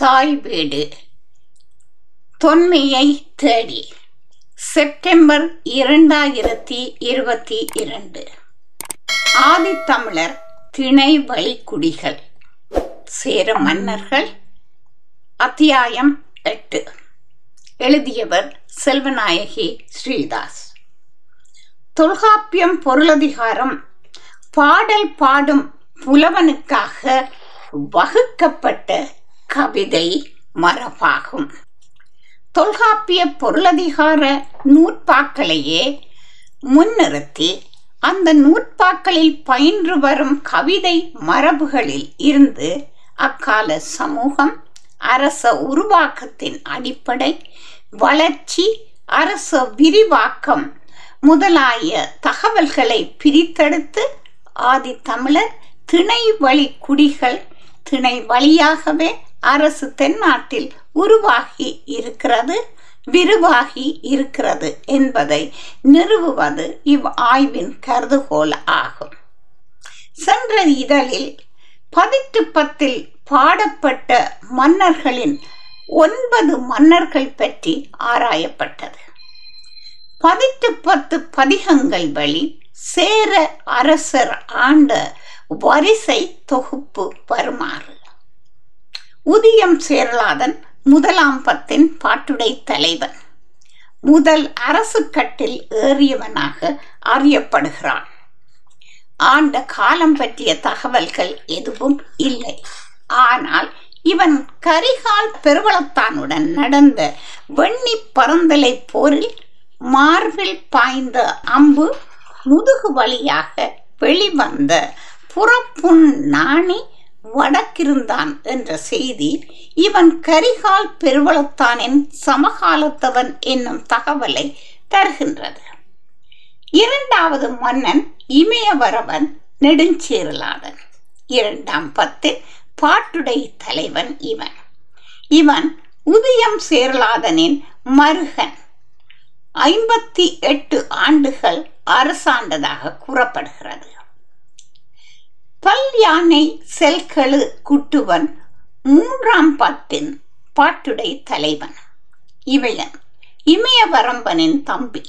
தாய் வீடு. தொன்மையை தேடி. செப்டம்பர் இரண்டாயிரத்தி இருபத்தி இரண்டு. ஆதித்தமிழர் திணை வழிக்குடிகள். சேர மன்னர்கள். அத்தியாயம் எட்டு. எழுதியவர் செல்வநாயகி ஸ்ரீதாஸ். தொல்காப்பியம் பொருளதிகாரம். பாடல் பாடும் புலவனுக்காக வகுக்கப்பட்ட கவிதை மரபாகும். தொல்காப்பிய பொருளதிகார நூற்பாக்களையே முன்னிறுத்தி அந்த நூற்பாக்களில் பயின்று வரும் கவிதை மரபுகளில் இருந்து அக்கால சமூகம் அரச உருவாக்கத்தின் அடிப்படை வளர்ச்சி அரச விரிவாக்கம் முதலாய தகவல்களை பிரித்தெடுத்து ஆதி தமிழர் திணை வழி குடிகள் திணை வழியாகவே அரசு தென்னாட்டில் உருவாகி இருக்கிறது விரிவாகி இருக்கிறது என்பதை நிறுவுவது இவ் ஆய்வின் கருதுகோள் ஆகும். சென்ற இதழில் பதிட்டு பத்தில் பாடப்பட்ட மன்னர்களின் ஒன்பது மன்னர்கள் பற்றி ஆராயப்பட்டது. பதிட்டு பத்து பதிகங்கள் வழி சேர அரசர் ஆண்ட வரிசை தொகுப்பு வருமாறு. உதியம் சேரலாதன் முதலாம் பத்தின் பாட்டுடை தலைவன். முதல் அரசு கட்டில் ஏறியவனாக அறியப்படுகிறான். ஆண்ட காலம் பற்றிய தகவல்கள் எதுவும் இல்லை. ஆனால் இவன் கரிகால் பெருவளத்தானுடன் நடந்த வெண்ணி பரந்தலை போரில் மார்பில் பாய்ந்த அம்பு முதுகு வழியாக வெளிவந்த புறப்புண் நாணி வடக்கிருந்தான் என்ற செய்தி இவன் கரிகால் பெருவளத்தானின் சமகாலத்தவன் என்னும் தகவலை தருகின்றது. இரண்டாவது மன்னன் இமயவரவன் நெடுஞ்சேரலாதன் இரண்டாம் பத்து பாட்டுடை தலைவன் இவன். இவன் உதயம் சேரலாதனின் மருகன். ஐம்பத்தி எட்டு ஆண்டுகள் அரசாண்டதாக கூறப்படுகிறது. பல் யானை செல்கழு குட்டுவன் மூன்றாம் பத்தின் பாட்டுடை தலைவன். இவையன் இமயவரம்பனின் தம்பி.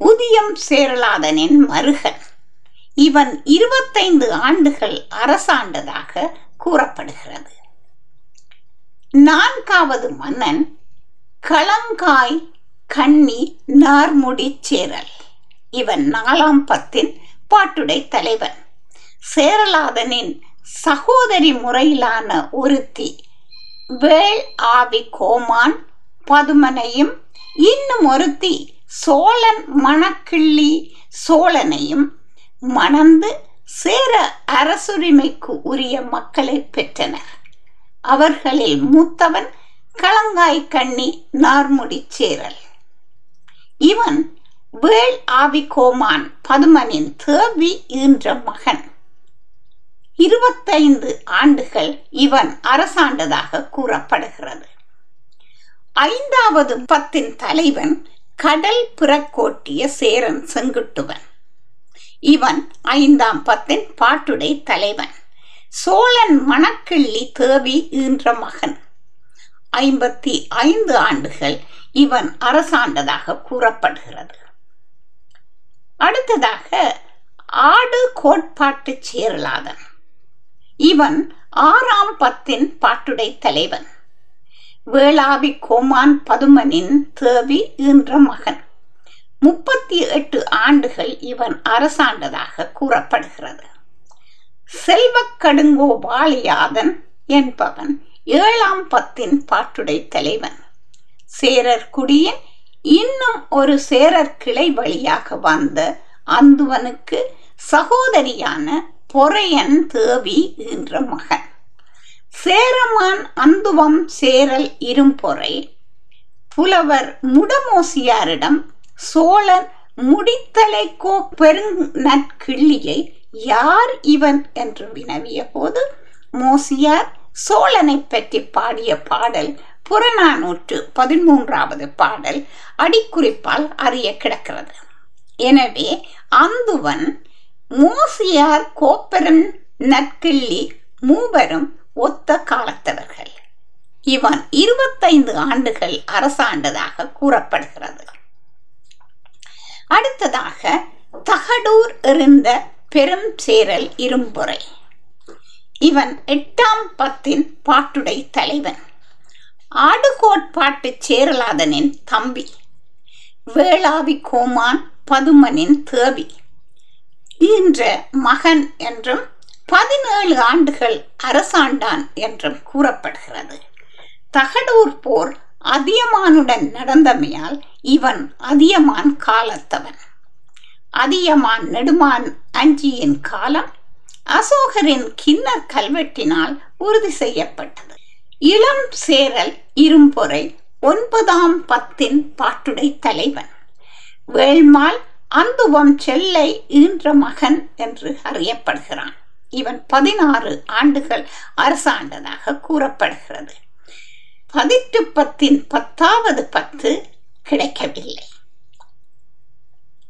உதியம் சேரலாதனின் மருகன். இவன் இருபத்தைந்து ஆண்டுகள் அரசாண்டதாக கூறப்படுகிறது. நான்காவது மன்னன் களங்காய் கண்ணி நார்முடி சேரல். இவன் நாலாம் பத்தின் பாட்டுடை தலைவன். சேரலாதனின் சகோதரி முறையிலான ஒருத்தி வேள் ஆவி கோமான் பதுமனையும் இன்னும் ஒருத்தி சோழன் மணக்கிள்ளி சோழனையும் மணந்து சேர அரசுரிமைக்கு உரிய மக்களை பெற்றனர். அவர்களில் மூத்தவன் களங்காய் கண்ணி நார்முடி சேரல். இவன் வேள் ஆவி கோமான் பதுமனின் தேவி ஈன்ற மகன். இருபத்தைந்து ஆண்டுகள் இவன் அரசாண்டதாக கூறப்படுகிறது. ஐந்தாவது பத்தின் தலைவன் கடல் பிறக்கோட்டிய சேரன் செங்குட்டுவன். இவன் ஐந்தாம் பத்தின் பாட்டுடை தலைவன். சோழன் மணக்கிள்ளி தேவி ஈன்ற மகன். ஐம்பத்தி ஐந்து ஆண்டுகள் இவன் அரசாண்டதாக கூறப்படுகிறது. அடுத்ததாக ஆடு கோட்பாட்டு சேரலாதன் இவன் ஆறாம் பத்தின் பாட்டுடை தலைவன். வேளாவி கோமான் பதுமனின் தேவி என்ற மகன். முப்பத்தி எட்டு ஆண்டுகள் இவன் அரசாண்டதாக கூறப்படுகிறது. செல்வக்கடுங்கோ வாளியாதன் என்பவன் ஏழாம் பத்தின் பாட்டுடை தலைவன். சேரர் குடியின் இன்னும் ஒரு சேரர் கிளை வழியாக வந்த அந்துவனுக்கு சகோதரியான பொறையன் தேவி என்ற மகன். சேரமான் அந்துவம் சேரல் இரும்பொறை புலவர் முடமோசியாரிடம் சோழன் முடித்தலைக்கோ பெருநற்கிள்ளியை யார் இவன் என்று வினவிய போது மோசியார் சோழனை பற்றி பாடிய பாடல் புறநானூற்று பதிமூன்றாவது பாடல் அடிக்குறிப்பால் அறிய கிடக்கிறது. எனவே அந்துவன் மோசியார் கோப்பரன் நற்கிள்ளி மூவரும் ஒத்த காலத்தவர்கள். இவன் இருபத்தைந்து ஆண்டுகள் அரசாண்டதாக கூறப்படுகிறது. அடுத்ததாக தகடூர் எறிந்த பெரும் சேரல் இரும்புரை. இவன் எட்டாம் பத்தின் பாட்டுடை தலைவன். ஆடுகோட்பாட்டு சேரலாதனின் தம்பி. வேளாவி கோமான் பதுமனின் தேவி. ஈன்ற மகன் என்றும் பதினேழு ஆண்டுகள் அரசாண்டான் என்றும் கூறப்படுகிறது. தகடூர் போர் அதியமானுடன் நடந்தமையால் இவன் அதியமான் காலத்தவன். அதியமான் நெடுமான் அஞ்சியின் காலம் அசோகரின் கிண்ணர் கல்வெட்டினால் உறுதி செய்யப்பட்டது. இளம் சேரல் இரும்பொறை ஒன்பதாம் பத்தின் பாட்டுடை தலைவன். வேள்மால் அந்துவம் செல்லை ஈன்ற மகன் என்று அறியப்படுகிறான். இவன் பதினாறு ஆண்டுகள் அரசாண்டதாக கூறப்படுகிறது. பதிட்டு பத்தின் பத்தாவது பத்து கிடைக்கவில்லை.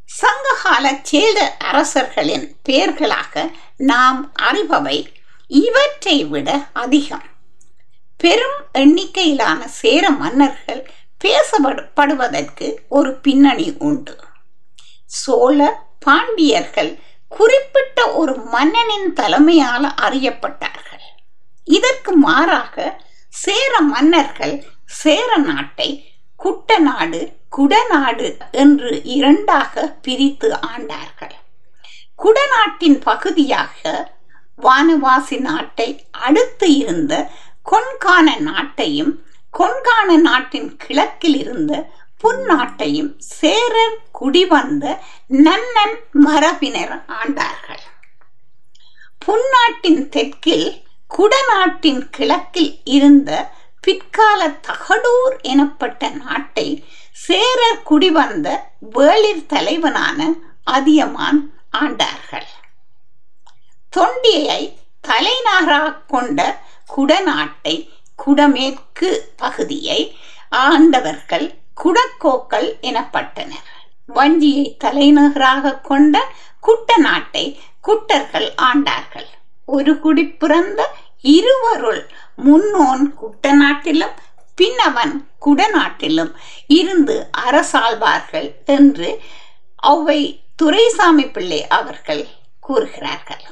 சங்ககால சேர அரசர்களின் பெயர்களாக நாம் அறிபவை இவற்றை விட அதிகம். பெரும் எண்ணிக்கையிலான சேர மன்னர்கள் பேசப்படுவதற்கு ஒரு பின்னணி உண்டு. சோழ பாண்டியர்கள் குறிப்பிட்ட ஒரு மன்னனின் தலைமையால் அறியப்பட்டார்கள். இதற்கு மாறாக சேர மன்னர்கள் சேர நாட்டை குட்டநாடு குடநாடு என்று இரண்டாக பிரித்து ஆண்டார்கள். குடநாட்டின் பகுதியாக வானவாசி நாட்டை அடுத்து இருந்த கொன்கான நாட்டையும் கொன்கான நாட்டின் கிழக்கில் இருந்த புன்னாட்டையும் சேரர் குடிவந்த நன்னன் மரபினர் ஆண்டார்கள். புன்னாட்டின் தெற்கில் குடநாட்டின் கிழக்கில் இருந்த பிற்கால தகடூர் எனப்பட்ட நாட்டை சேரர் குடிவந்த வேளிர் தலைவனான அதியமான் ஆண்டார்கள். தொண்டியை தலைநகராக கொண்ட குடநாட்டை குடமேற்கு பகுதியை ஆண்டவர்கள் குடக்கோக்கள் எனப்பட்டனர். வஞ்சியை தலைநகராக கொண்ட குட்ட நாட்டை குட்டர்கள் ஆண்டார்கள். ஒரு குடி பிறந்த இருவருள் முன்னோன் குட்ட நாட்டிலும் பின்னவன் குடநாட்டிலும் இருந்து அரசாழ்வார்கள் என்று அவை துரைசாமி பிள்ளை அவர்கள் கூறுகிறார்கள்.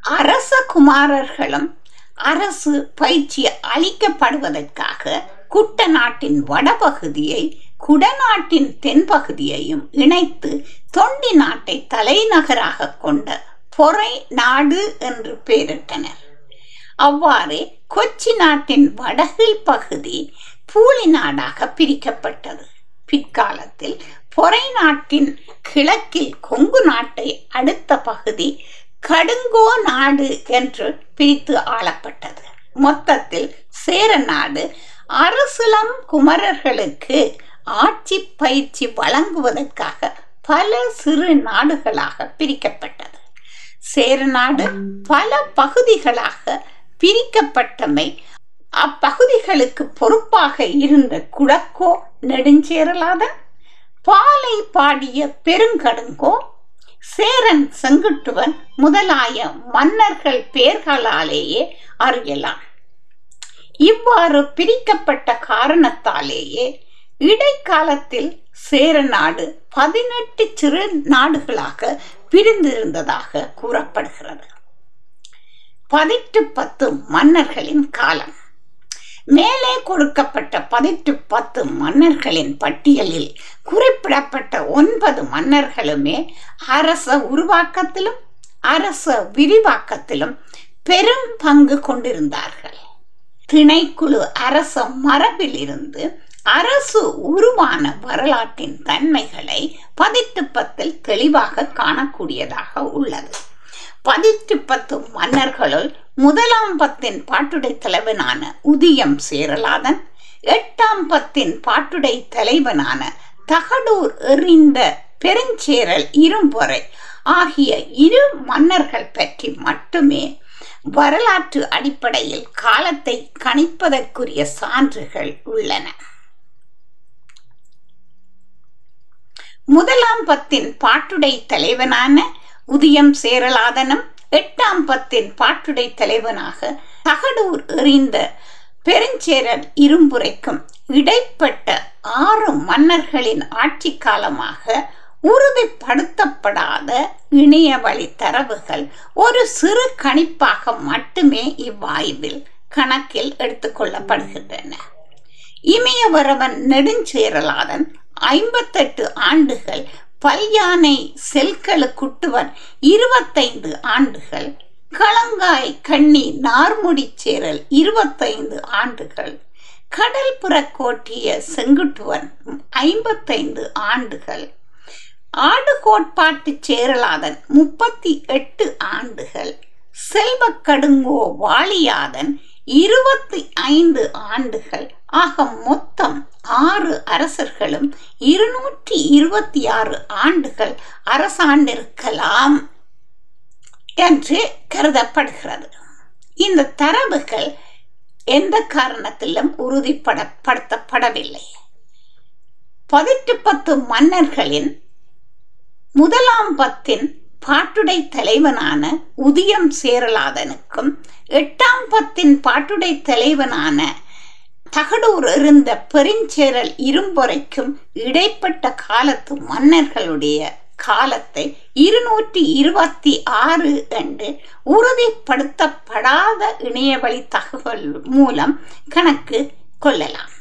அரச குமாரர்களும் அரசு பயிற்சி அளிக்கப்படுவதற்காக குட்ட நாட்டின் வடபகுதியை குடநாட்டின் தென்பகுதியையும் இணைத்து தொண்டி நாட்டை தலைநகராக கொண்ட பொறை நாடு என்று பெயரிட்டனர். அவ்வாறே கொச்சி நாட்டின் வடகில் பகுதி பூலி நாடாக பிரிக்கப்பட்டது. பிற்காலத்தில் பொறை நாட்டின் கிழக்கில் கொங்கு நாட்டை அடுத்த பகுதி கடுங்கோ நாடு என்று பிரித்து ஆளப்பட்டது. மொத்தத்தில் சேர நாடு அரசுலம் குமரர்களுக்கு ஆட்சி பயிற்சி வழங்குவதற்காக பல சிறு நாடுகளாக பிரிக்கப்பட்டது. சேரநாடு பல பகுதிகளாக பிரிக்கப்பட்டமை அப்பகுதிகளுக்கு பொறுப்பாக இருந்த குடக்கோ நெடுஞ்சேரலாதன் பாலை பாடிய பெருங்கடுங்கோ சேரன் செங்குட்டுவன் முதலாய மன்னர்கள் பெயர்களாலேயே அறியலாம். இவ்வாறு பிரிக்கப்பட்ட காரணத்தாலேயே இடைக்காலத்தில் சேர நாடு பதினெட்டு சிறு நாடுகளாக பிரிந்திருந்ததாக கூறப்படுகிறது. பதிட்டு பத்து மன்னர்களின் காலம். மேலே கொடுக்கப்பட்ட பதிட்டு பத்து மன்னர்களின் பட்டியலில் குறிப்பிடப்பட்ட ஒன்பது மன்னர்களுமே அரச உருவாக்கத்திலும் அரச விரிவாக்கத்திலும் பெரும் பங்கு கொண்டிருந்தார்கள். திணைக்குழு அரச மரபில் இருந்து அரசு உருவான வரலாற்றின் தன்மைகளை பதிட்டு பத்தில் தெளிவாக காணக்கூடியதாக உள்ளது. பதிட்டு பத்து மன்னர்களுள் முதலாம் பத்தின் பாட்டுடை தலைவனான உதியம் சேரலாதன் எட்டாம் பத்தின் பாட்டுடை தலைவனான தகடூர் எறிந்த பெருஞ்சேரல் இரும்பொறை ஆகிய இரு மன்னர்கள் பற்றி மட்டுமே வரலாற்று அடிப்படையில் காலத்தை கணிப்பதற்குரிய சான்றுகள் உள்ளன. முதலாம் பத்தின் பாட்டுடை தலைவனான உதியம் சேரலாதனும் எட்டாம் பத்தின் பாட்டுடை தலைவனாக தகடூர் எறிந்த பெருஞ்சேரல் இரும்புரைக்கும் இடைப்பட்ட ஆறு மன்னர்களின் ஆட்சி காலமாக உறுதிப்படுத்தப்படாத இணைய வழி தரவுகள் ஒரு சிறு கணிப்பாக மட்டுமே இவ்வாய்வில் கணக்கில் எடுத்துக்கொள்ளப்படுகின்றன இமயவரவன் நெடுஞ்சேரலாதன் ஐம்பத்தெட்டு ஆண்டுகள் பல்யானை செல்களுக்குட்டுவன் இருபத்தைந்து ஆண்டுகள் களங்காய் கண்ணி நார்முடி சேரல் இருபத்தைந்து ஆண்டுகள் கடல் புறக்கோட்டிய செங்குட்டுவன் ஐம்பத்தைந்து ஆண்டுகள் ஆடு கோட்பாட்டு சேரலாதன் முப்பத்தி எட்டு ஆண்டுகள் செல்வக்கடுங்கோ வாலியாதன் இருபத்தி ஐந்து ஆண்டுகள். ஆக மொத்தம் ஆறு அரசர்களும் இருநூற்றி இருபத்தி ஆறு ஆண்டுகள் அரசாண்டிருக்கலாம் என்று கருதப்படுகிறது. இந்த தரவுகள் எந்த காரணத்திலும் உறுதிப்படப்படுத்தப்படவில்லை பதிட்டு பத்து மன்னர்களின் முதலாம் பத்தின் பாட்டுடை தலைவனான உதியம் சேரலாதனுக்கும் எட்டாம் பத்தின் பாட்டுடை தலைவனான தகடூர் இருந்த பெருஞ்சேரல் இரும்பொறைக்கும் இடைப்பட்ட காலத்து மன்னர்களுடைய காலத்தை இருநூற்றி இருபத்தி ஆறு என்று உறுதிப்படுத்தப்படாத இணையவழி தகவல் மூலம் கணக்கு கொள்ளலாம்.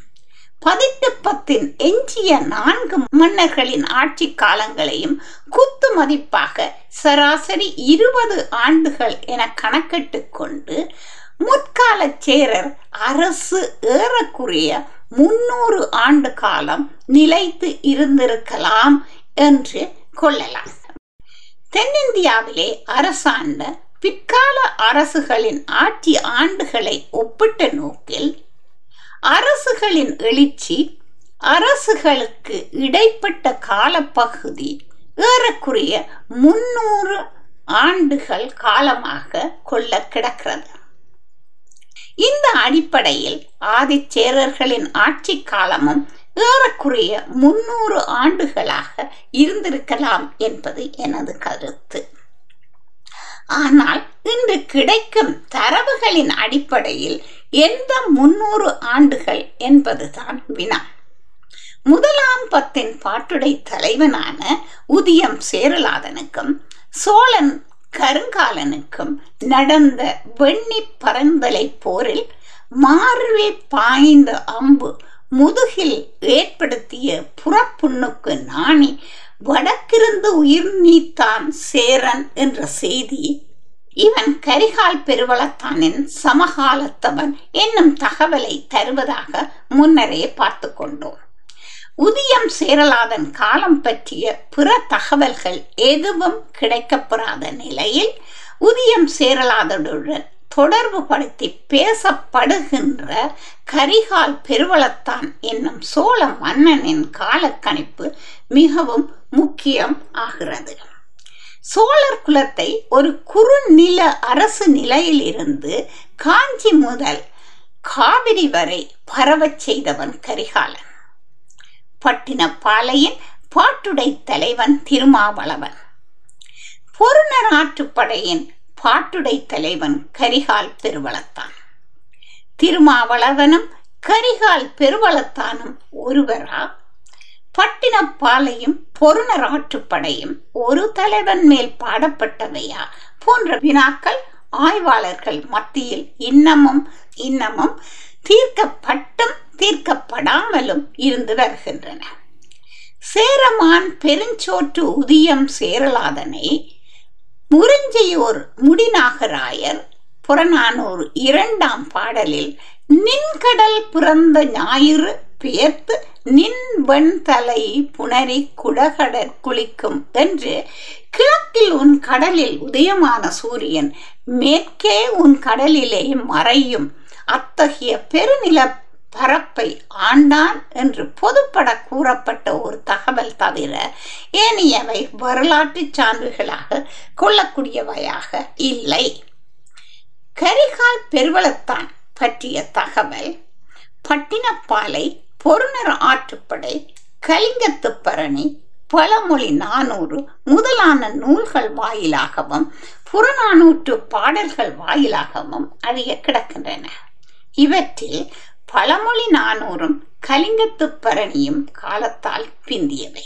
பதிட்டு பத்தின் எஞ்சிய நான்கு மன்னர்களின் ஆட்சி காலங்களையும் குத்து மதிப்பாக சராசரி இருபது ஆண்டுகள் என கணக்கிட்டு கொண்டு முற்கால சேரர் அரசு ஏறக்குறைய முன்னூறு ஆண்டு காலம் நிலைத்து இருந்திருக்கலாம் என்று கொள்ளலாம். தென்னிந்தியாவிலே அரசாண்ட பிற்கால அரசுகளின் ஆட்சி ஆண்டுகளை ஒப்பிட்ட நோக்கில் அரசுகளின் எழுச்சி அரசுகளுக்கு இடைப்பட்ட காலப்பகுதி ஏறக்குறைய முன்னூறு ஆண்டுகள் காலமாக கொள்ள கிடக்கிறது. இந்த அடிப்படையில் ஆதிச்சேரர்களின் ஆட்சி காலமும் ஏறக்குறைய முன்னூறு ஆண்டுகளாக இருந்திருக்கலாம் என்பது எனது கருத்து. ஆனால் இன்று கிடைக்கும் தரவுகளின் அடிப்படையில் எந்த முன்னூறு ஆண்டுகள் என்பதுதான் வினா. முதலாம் பத்தின் பாட்டுடை தலைவனான உதியம் சேரலாதனுக்கும் சோழன் கருங்காலனுக்கும் நடந்த வெண்ணி பரந்தலை போரில் மார்பில் பாய்ந்த அம்பு முதுகில் ஏற்படுத்திய புறப்புண்ணுக்கு நாணி வடக்கிருந்து உயிர் நீத்தான் சேரன் என்ற செய்தி இவன் கரிகால் பெருவளத்தானின் சமகாலத்தவன் என்னும் தகவலை தருவதாக முன்னரே பார்த்து கொண்டோம். உதியம் சேரலாதன் காலம் பற்றிய பிற தகவல்கள் எதுவும் கிடைக்கப்பெறாத நிலையில் உதியம் சேரலாதனுடன் தொடர்பு படுத்தி பேசப்படுகின்ற கரிகால் பெருவளத்தான் என்னும் சோழ மன்னனின் காலக்கணிப்பு மிகவும் முக்கியம் ஆகிறது. சோழர் குலத்தை ஒரு குறுநில அரசு நிலையில் இருந்து காஞ்சி முதல் காவிரி வரை பரவச் செய்தவன் கரிகாலன். பட்டினப்பாளையின் பாட்டுடை தலைவன் திருமாவளவன். பொருணர் ஆற்றுப்படையின் பாட்டுடை தலைவன் கரிகால் பெருவளத்தான். திருமாவளவனும் கரிகால் பெருவளத்தானும் ஒருவரா பட்டினப்பாலையும் பொருணர் ஆற்றுப்படையும் ஒரு தலைவன் மேல் பாடப்பட்டவையா? போன்ற வினாக்கள் ஆய்வாளர்கள் மத்தியில் இன்னமும் இன்னமும் தீர்க்கப்பட்டும் தீர்க்கப்படாமலும் இருந்து வருகின்றன. சேரமான் பெருஞ்சோற்று உதியம் சேரலாதனை முறிஞ்சையோர் முடிநாகராயர் புறநானூறு இரண்டாம் பாடலில் நின்கடல் பிறந்த ஞாயிறு பெயர்த்து நின் வெண்தலை புணரி குடகடற் குளிக்கும் என்று கிழக்கில் உன் கடலில் உதயமான சூரியன் மேற்கே உன் கடலிலே மறையும். அத்தகைய பெருநில பரப்பை ஆண்டான் என்று பொதுப்பட கூறப்பட்ட ஒரு தகவல் தவிர ஏனையவை வரலாற்று சான்றுகளாக கொள்ளக்கூடியவையாக இல்லை. கரிகால் பெருவளத்தான் பற்றிய தகவல் பட்டினப்பாலை பொருணர் ஆற்றுப்படை கலிங்கத்து பரணி பழமொழி நானூறு முதலான நூல்கள் வாயிலாகவும் புறநானூற்று பாடல்கள் வாயிலாகவும் அறிய கிடக்கின்றன. இவற்றில் பழமொழி நானூறும் கலிங்கத்து பரணியும் காலத்தால் பிந்தியவை.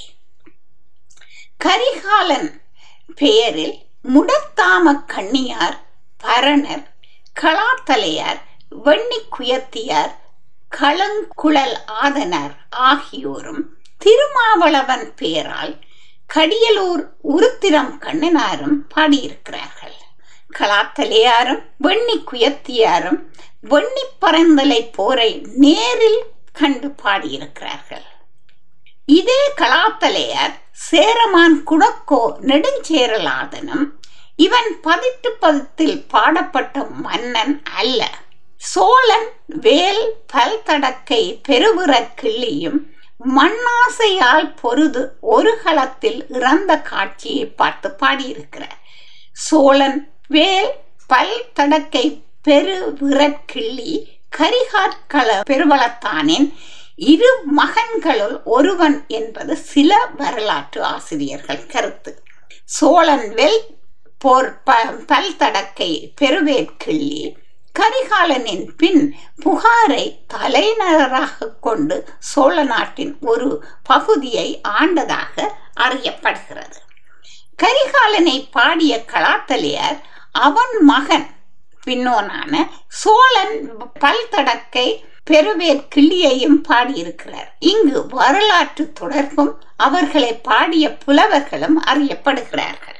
கரிகாலன் பெயரில் முடத்தாம கண்ணியார் பரணர் கலாத்தலையார் வெண்ணி குயத்தியார் களங்குழல் ஆதனர் ஆகியோரும் திருமாவளவன் பெயரால் கடியலூர் உருத்திரம் கண்ணனாரும் பாடியிருக்கிறார்கள். கலாத்தலையாரும் வெண்ணி குயத்தியாரும் வெண்ணி பரந்தலை போரை நேரில் கண்டு பாடியிருக்கிறார்கள். இதே கலாத்தலையார் சேரமான் குடக்கோ நெடுஞ்சேரலாதனும் இவன் பதிட்டு பதித்தில் பாடப்பட்ட மன்னன் அல்ல. சோழன் வேல் பல்தடக்கை பெருவிற கிள்ளியும் மண்ணாசையால் பொருது ஒரு களத்தில் இறந்த காட்சியை பார்த்து பாடியிருக்கிறார். சோழன் வேல் பல் தடக்கை பெருவிறக்கிள்ளி கரிகாட்கள பெருவளத்தானின் இரு மகன்களுள் ஒருவன் என்பது சில வரலாற்று ஆசிரியர்கள் கருத்து. சோழன் வெல் போர் பல் தடக்கை பெருவேற்கிள்ளி கரிகாலனின் பின் புகாரை தலைநகராக கொண்டு சோழ நாட்டின் ஒரு பகுதியை ஆண்டதாக அறியப்படுகிறது. கரிகாலனை பாடிய கலாத்தலியார் அவன் மகன் பின்னோனான சோழன் பல்தடக்கை பெருவேர் கிள்ளியையும் பாடியிருக்கிறார். இங்கு வரலாற்று தொடர்பும் அவர்களை பாடிய புலவர்களும் அறியப்படுகிறார்கள்.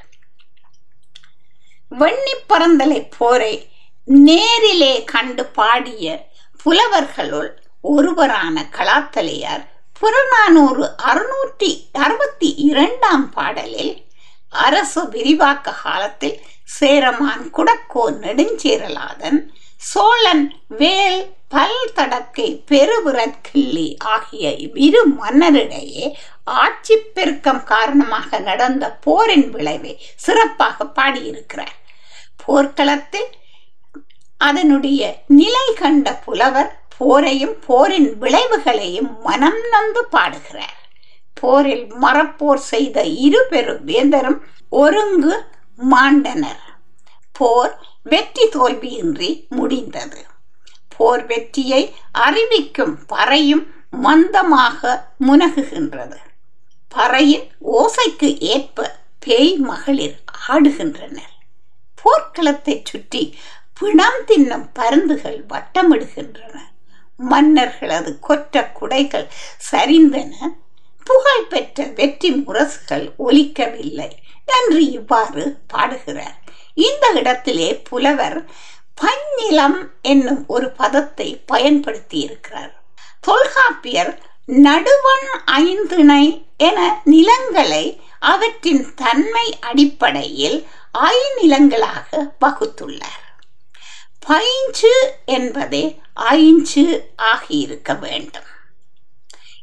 வெண்ணி பறந்தலை போரை நேரிலே கண்டு பாடிய புலவர்களுள் ஒருவரான கலாத்தலையார் புறநானூறு அறுநூற்றி அறுபத்தி இரண்டாம் பாடலில் அரசு விரிவாக்க காலத்தில் சேரமான் குடக்கோ நெடுஞ்சேரலாதன் சோழன் வேல் பல் தடக்கை பெருவிறக்கிள்ளி ஆகிய இரு மன்னரிடையே ஆட்சி பெருக்கம் காரணமாக நடந்த போரின் விளைவை சிறப்பாக பாடியிருக்கிறார். போர்க்களத்தில் அதனுடைய நிலை கண்ட புலவர் போரையும் போரின் விளைவுகளையும் மனம் நொந்து பாடுகிறார். போரில் மரப்போர் செய்த இரு பெரும் வேந்தரும் ஒருங்கு மாண்டனர். போர் வெற்றி தோல்வியின்றி முடிந்தது. போர் வெற்றியை அறிவிக்கும் பறையும் மந்தமாக முனகுகின்றது. பறையின் ஓசைக்கு ஏற்ப பேய் மகளிர் ஆடுகின்றனர். போர்க்களத்தை சுற்றி பிணம் தின்னும் பருந்துகள் வட்டமிடுகின்றன. மன்னர்களது கொற்ற குடைகள் சரிந்தன. புகழ் பெற்ற வெற்றி முரசுகள் ஒலிக்கவில்லை என்று இவ்வாறு பாடுகிறார். இந்த இடத்திலே புலவர் பஞ்சிலம் என்னும் ஒரு பதத்தை பயன்படுத்தி இருக்கிறார் தொல்காப்பியர் நடுவன் ஐந்திணை என நிலங்களை அவற்றின் தன்மை அடிப்படையில் ஐநிலங்களாக வகுத்துள்ளார். பைஞ்சு என்பதே ஐஞ்சு ஆகியிருக்க வேண்டும்.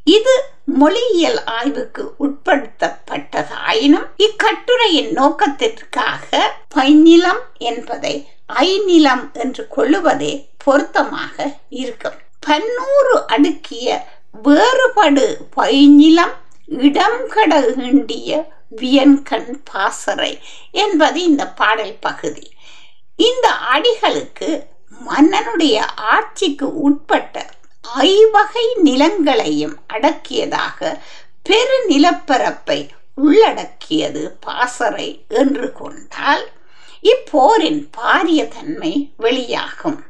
இது மொழியியல் ஆய்வுக்கு உட்படுத்தப்பட்டதாயினும் இக்கட்டுரையின் நோக்கத்திற்காக பைநிலம் என்பதை ஐநிலம் என்று கொள்ளுவதே பொருத்தமாக இருக்கும். பன்னூறு அடுக்கிய வேறுபடு பைநிலம் இடம் கட வியன்கண் பாசறை என்பது இந்த பாடல் பகுதி. இந்த அடிகளுக்கு மன்னனுடைய ஆட்சிக்கு உட்பட்ட ஐவகை நிலங்களையும் அடக்கியதாக பெரு நிலப்பரப்பை உள்ளடக்கியது பாசறை என்று கொண்டால் இப்போரின் பாரிய தன்மை வெளியாகும்.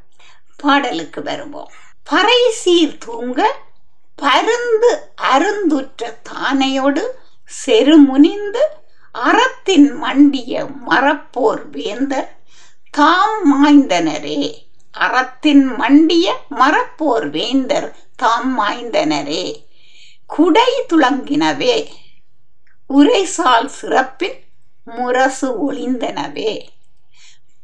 பாடலுக்கு வருவோம். பறை சீர் தூங்க பருந்து அருந்துற்ற தானையோடு செருமுனிந்து அறத்தின் மண்டிய மரப்போர் வேந்தர் தாம் மாய்ந்தனரே அறத்தின் மண்டிய மரப்போர் வேந்தர் தாம் மாய்ந்தனரே குடை துளங்கினவே உரைசால் சிறப்பின் முரசு ஒளிந்தனவே.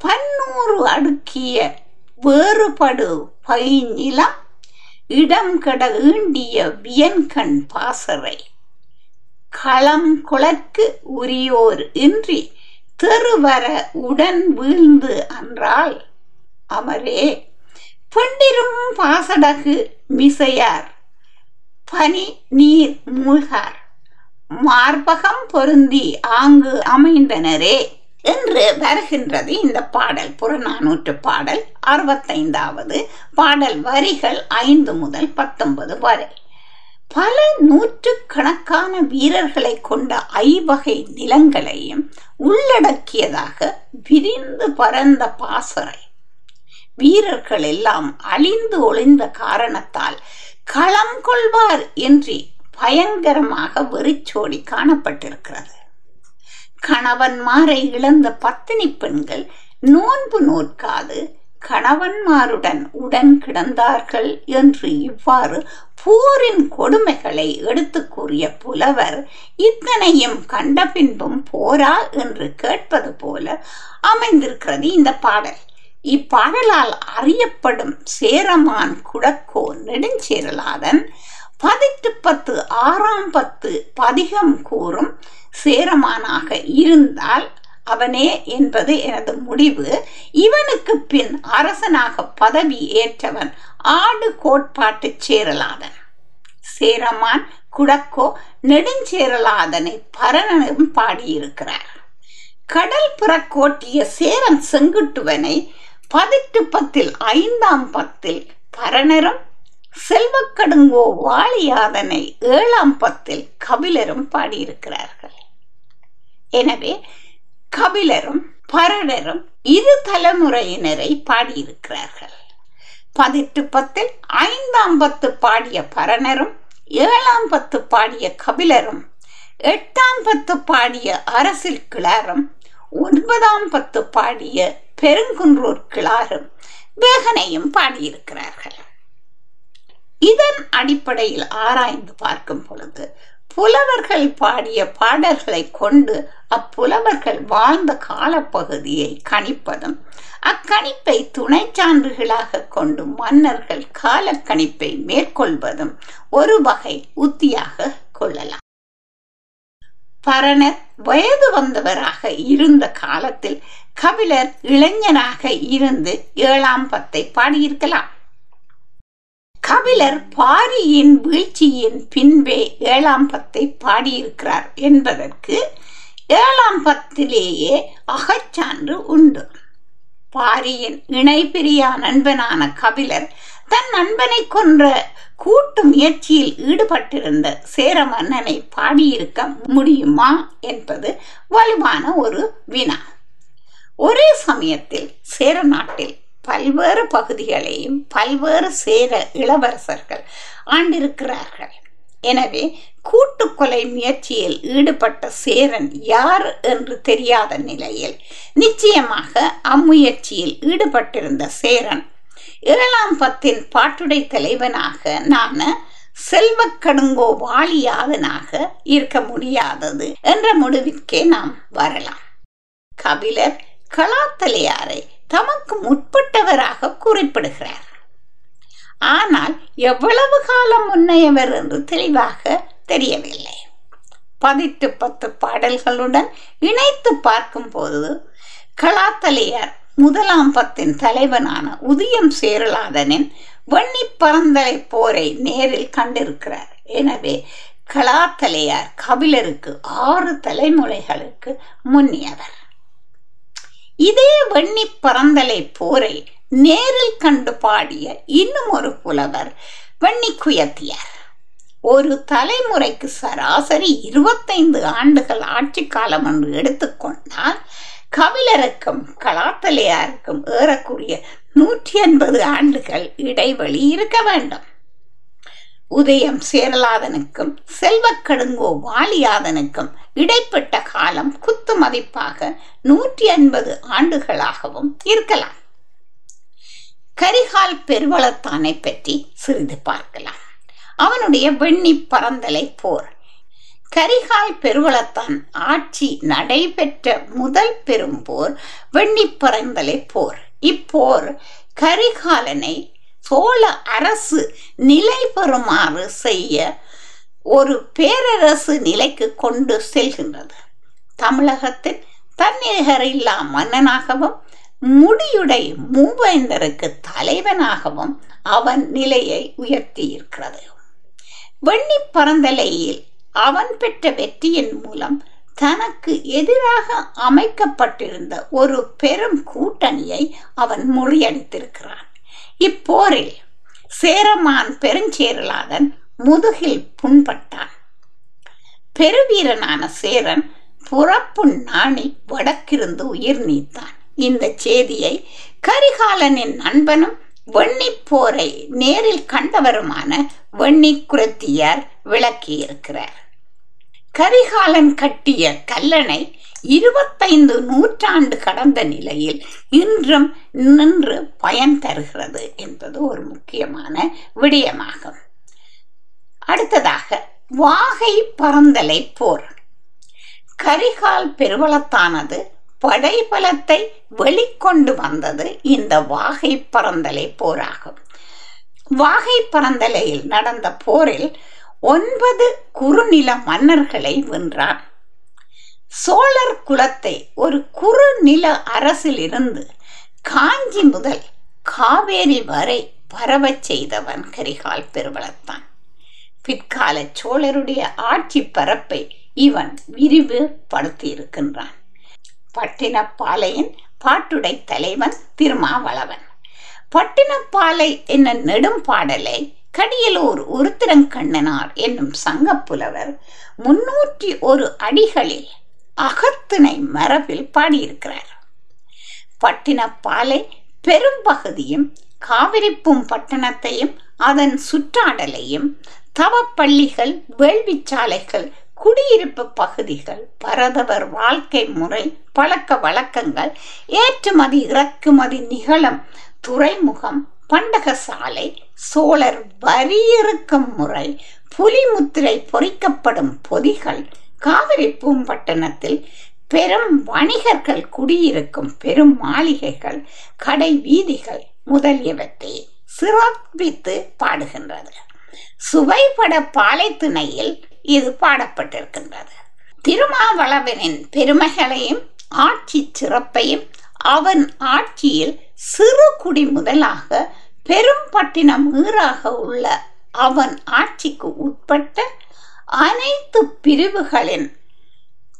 பன்னூறு அடுக்கிய வேறுபடு பைநிலம் இடம் கட ஈண்டிய வியன்கண் பாசறை. களம் குளற்கு உரியோர் இன்றி தெருவர உடன் வீழ்ந்து அன்றால் அமரே பெண்டிரும் பாசடகு மிசையார். பனி நீர் மூழ்கார். மார்பகம் பொருந்தி ஆங்கு அமைந்தனரே என்று வருகின்றது இந்த பாடல். புறநானூற்று பாடல் அறுபத்தைந்தாவது. பாடல் வரிகள் ஐந்து முதல் பத்தொன்பது வரை. பல நூற்றுக்கணக்கான வீரர்களை கொண்ட ஐவகை நிலங்களையும் உள்ளடக்கியதாக விரிந்து பரந்த பாசறை. வீரர்கள் எல்லாம் அழிந்து ஒளிந்த காரணத்தால் களம் கொள்வார் என்று பயங்கரமாக வெறிச்சோடி காணப்பட்டிருக்கிறது. கணவன்மாரை இழந்த பத்தினி பெண்கள் நோன்பு நோற்காது கணவன்மாருடன் உடன் கிடந்தார்கள் என்று இவ்வாறு போரின் கொடுமைகளை எடுத்து கூறிய புலவர் இத்தனையும் கண்ட பின்பும் போரா? என்று கேட்பது போல அமைந்திருக்கிறது இந்த பாடல். இப்பாடலால் அறியப்படும் சேரமான் குடக்கோ நெடுஞ்சேரலாதன் பதிட்டு பத்து ஆறாம் பத்து பதிகம் கூறும் சேரமானாக இருந்தால் அவனே என்பது எனது முடிவு. இவனுக்கு பின் அரசனாக பதவி ஏற்றவன் ஆடு கோட்பாட்டு சேரலாதன். சேரமான் குடக்கோ நெடுஞ்சேரலாதனை பரணனும் பாடியிருக்கிறார். கடல் புறக்கோட்டிய சேரன் செங்குட்டுவனை பதிட்டு பத்தில் ஐந்தாம் பத்தில் பரணரும் செல்வக்கடுங்கோ வாளியாதனை ஏழாம் பத்தில் கபிலரும் பாடியிருக்கிறார்கள். எனவே கபிலரும் பரணரும் இரு தலைமுறையினரை பாடியிருக்கிறார்கள். பதிட்டு பத்தில் ஐந்தாம் பத்து பாடிய பரணரும் ஏழாம் பத்து பாடிய கபிலரும் எட்டாம் பத்து பாடிய அரசில் கிளாரும் ஒன்பதாம் பத்து பாடிய பெருங்குன்றூர் கிளாரும் வேகனையும் பாடியிருக்கிறார்கள். இதன் அடிப்படையில் ஆராய்ந்து பார்க்கும் பொழுது புலவர்கள் பாடிய பாடல்களை கொண்டு அப்புலவர்கள் வாழ்ந்த காலப்பகுதியை கணிப்பதும் அக்கணிப்பை துணை சான்றுகளாக கொண்டு மன்னர்கள் காலக்கணிப்பை மேற்கொள்வதும் ஒரு வகை உத்தியாக கொள்ளலாம். பரணர் வயது வந்தவராக இருந்த காலத்தில் கபிலர் இளைஞராக இருந்து ஏழாம் பத்தை பாடியிருக்கலாம். கபிலர் பாரியின் வீழ்ச்சியின் பின்பே ஏழாம் பத்தை பாடியிருக்கிறார் என்பதற்கு ஏழாம் பத்திலேயே அகச்சான்று உண்டு. பாரியின் இணை பிரியா நண்பனான கபிலர் தன் நண்பனை கொன்ற கூட்டு முயற்சியில் ஈடுபட்டிருந்த சேர மன்னனை பாடியிருக்க முடியுமா என்பது வலுவான ஒரு வினா. ஒரே சமயத்தில் சேர நாட்டில் பல்வேறு பகுதிகளையும் பல்வேறு சேர இளவரசர்கள் ஆண்டிருக்கிறார்கள். எனவே கூட்டுக்கொலை முயற்சியில் ஈடுபட்ட சேரன் யார் என்று தெரியாத நிலையில் நிச்சயமாக அம்முயற்சியில் ஈடுபட்டிருந்த சேரன் ஏழாம் பத்தின் பாட்டுடை தலைவனாக நான் செல்வ கடுங்கோ வாலியாதனாக இருக்க முடியாதது என்ற முடிவிற்கே நாம் வரலாம். கபிலர் கலாத்தலையாரை தமக்கு முற்பட்டவராக குறிப்பிடுகிறார். ஆனால் எவ்வளவு காலம் முன்னையவர் என்று தெளிவாக தெரியவில்லை. பதிட்டு பத்து பாடல்களுடன் இணைத்து பார்க்கும்போது கலாத்தலையர் முதலாம் பத்தின் தலைவனான உதயம் சேரலாதனின் வன்னி பரந்தலை போரை நேரில் கண்டிருக்கிறார். எனவே கலாத்தலையார் கபிலருக்கு ஆறு தலைமுறைகளுக்கு முன்னியவர். இதே வன்னி பரந்தலை போரை நேரில் கண்டு பாடிய இன்னும் ஒரு புலவர் வன்னி குயத்தியார். ஒரு தலைமுறைக்கு சராசரி இருபத்தைந்து ஆண்டுகள் ஆட்சி காலம் என்று எடுத்துக்கொண்டால் கபிலருக்கும் கலாத்தலையாருக்கும் ஏறக்குரிய நூற்றி எண்பது ஆண்டுகள் இடைவெளி இருக்க வேண்டும். உதயம் சேரலாதனுக்கும் செல்வக்கடுங்கோ வாலியாதனுக்கும் இடைப்பட்ட காலம் குத்து மதிப்பாக நூற்றி ஐம்பது ஆண்டுகளாகவும் இருக்கலாம். கரிகால் பெருவளத்தானை பற்றி சிறிது பார்க்கலாம். அவனுடைய வெண்ணி பரந்தலை போர். கரிகால் பெருவளத்தான் ஆட்சி நடைபெற்ற முதல் பெரும் போர் வெண்ணி பரந்தலை போர். இப்போர் கரிகாலனை சோழ அரசு நிலை பெறுமாறு செய்ய ஒரு பேரரசு நிலைக்கு கொண்டு செல்கின்றது. தமிழகத்தின் தன்னிகரில்லா மன்னனாகவும் முடியுடை மூவேந்தருக்கு தலைவனாகவும் அவன் நிலையை உயர்த்தி இருக்கிறது வெண்ணி பரந்தலையில் அவன் பெற்ற வெற்றியின் மூலம் தனக்கு எதிராக அமைக்கப்பட்டிருந்த ஒரு பெரும் கூட்டணியை அவன் முறியடித்திருக்கிறான். இப்போரில் சேரமான் பெருஞ்சேரலாதன் முதுகில் புண்பட்டான். பெருவீரனான சேரன் புறப்பு நாணி வடக்கிருந்து உயிர் நீத்தான். இந்த செய்தியை கரிகாலனின் நண்பனும் வெண்ணிப்போரை நேரில் கண்டவருமான வெண்ணி குரத்தியார் விளக்கியிருக்கிறார். கரிகாலன் கட்டிய கல்லணை இருபத்தைந்து நூற்றாண்டு கடந்த நிலையில் இன்றும் நின்று பயன் தருகிறது என்பது ஒரு முக்கியமான விடயமாகும். அடுத்ததாக வாகை பறந்தலை போர். கரிகால் பெருவளத்தானது படைபலத்தை வெளிக்கொண்டு வந்தது இந்த வாகை பறந்தலை போராகும். வாகை பறந்தலையில் நடந்த போரில் ஒன்பது குறுநில மன்னர்களை வென்றான். சோழர் குலத்தை ஒரு குறுநில அரசிலிருந்து காஞ்சி முதல் காவேரி வரை பரவச் செய்தவன் கரிகால் பெருவளத்தான். பிற்கால சோழருடைய ஆட்சி பரப்பை இவன் விரிவு படுத்தியிருக்கின்றான் பட்டினப்பாலையின் பாட்டுடை தலைவன் திருமாவளவன். பட்டினப்பாலை என்ன நெடும் பாடலை கடியலூர் உருத்திரங்கண்ணனார் என்னும் சங்கப்புலவர் முன்னூற்றி ஒரு அடிகளில் அகத்திணை மரபில் பாடியிருக்கிறார். பட்டினப்பாலை பெரும்பகுதியும் காவிரிப்பும் பட்டணத்தையும் அதன் சுற்றாடலையும் தவப்பள்ளிகள் வேள்விச்சாலைகள் குடியிருப்பு பகுதிகள் பரதவர் வாழ்க்கை முறை பழக்க வழக்கங்கள் ஏற்றுமதி இறக்குமதி நிகழும் துறைமுகம் பண்டக சாலை சோழர் வரியிருக்கும் முறை புலிமுத்திரை பொறிக்கப்படும் பொதிகள் காவிரி பூம்பட்டணத்தில் பெரும் வணிகர்கள் குடியிருக்கும் பெரும் மாளிகைகள் கடை வீதிகள் முதலியவற்றை சிறப்பித்து பாடுகின்றது. சுவைபட பாலைத்திணையில் இது பாடப்பட்டிருக்கின்றது. திருமாவளவனின் பெருமைகளையும் ஆட்சி சிறப்பையும் அவன் ஆட்சியில் சிறு குடி முதலாக பெரும்பட்டினம் ஈறாக உள்ள அவன் ஆட்சிக்கு உட்பட்ட அனைத்து பிரிவுகளின்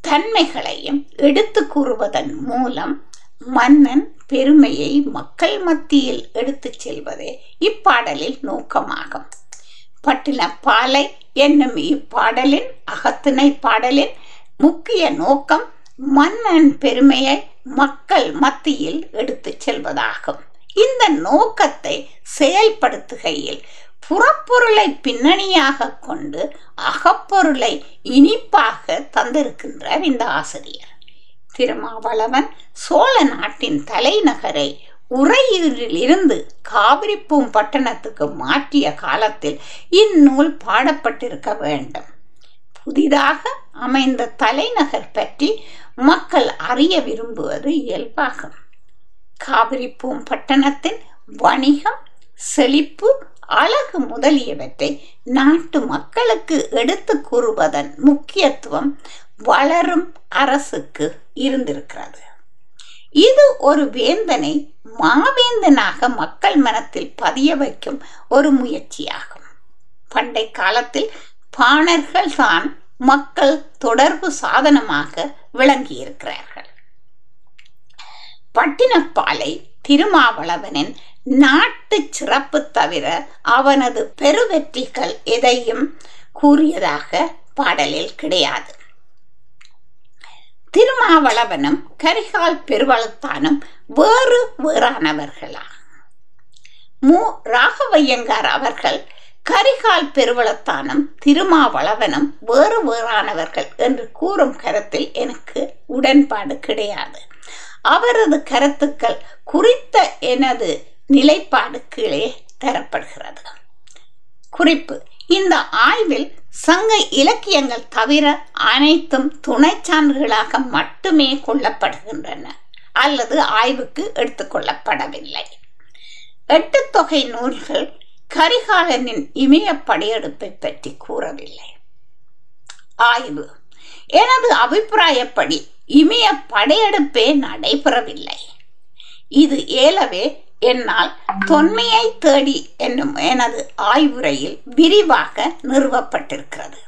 தன்மைகளையும் எடுத்து கூறுவதன் மூலம் மன்னன் பெருமையை மக்கள் மத்தியில் எடுத்துச் செல்வதே இப்பாடலில் நோக்கமாகும். பட்டினப்பாலை என்னும் இப்பாடலின் அகத்திணை பாடலின் முக்கிய நோக்கம் மன்னன் பெருமையை மக்கள் மத்தியில் எடுத்துச் செல்வதாகும். இந்த நோக்கத்தை செயல்படுத்துகையில் புறப்பொருளை பின்னணியாக கொண்டு அகப்பொருளை இனிப்பாக தந்திருக்கின்றார் இந்த ஆசிரியர். திருமாவளவன் சோழ நாட்டின் தலைநகரை உறையூரில் இருந்து காவிரிப்பூம் பட்டணத்துக்கு மாற்றிய காலத்தில் இந்நூல் பாடப்பட்டிருக்க வேண்டும். புதிதாக அமைந்த தலைநகர் பற்றி மக்கள் அறிய விரும்புவது இயல்பாகும். காவிரிப்பூம் பட்டணத்தின் வணிகம் செழிப்பு அழகு முதலியவற்றை நாட்டு மக்களுக்கு எடுத்து கூறுவதன் முக்கியத்துவம் வளரும் அரசுக்கு இருந்திருக்கிறது. இது ஒரு வேந்தனை மாவேந்தனாக மக்கள் மனத்தில் பதிய வைக்கும் ஒரு முயற்சியாகும். பண்டை காலத்தில் பாணர்கள் தான் மக்கள் தொடர்பு சாதனமாக விளங்கியிருக்கிறார்கள். பட்டினப்பாலை திருமாவளவனின் நாட்டு சிறப்பு தவிர அவனது பெருவெற்றிகள் எதையும் கூறியதாக பாடலில் கிடையாது. திருமாவளவனும் கரிகால் பெருவளத்தானும் வேறு வேறானவர்களா? மு. ராகவையங்கார் அவர்கள் கரிகால் பெருவளத்தானும் திருமாவளவனும் வேறு வேறானவர்கள் என்று கூறும் கருத்தில் எனக்கு உடன்பாடு கிடையாது. அவரது கருத்துக்கள் குறித்த எனது நிலைப்பாடு கீழே தரப்படுகிறது. குறிப்பு இந்த ஆய்வில் சங்க இலக்கியங்கள் தவிர அனைத்தும் துணை சான்றுகளாக மட்டுமே கொள்ளப்படுகின்றன அல்லது ஆய்வுக்கு எடுத்துக்கொள்ளப்படவில்லை எட்டு தொகை நூல்கள் கரிகாலனின் இமய படையெடுப்பை பற்றி கூறவில்லை. ஆய்வு எனது அபிப்பிராயப்படி இமய படையெடுப்பே நடைபெறவில்லை. இது ஏலவே என்னால் தொன்மையை தேடி என்னும் எனது ஆய்வுரையில் விரிவாக நிறுவப்பட்டிருக்கிறது.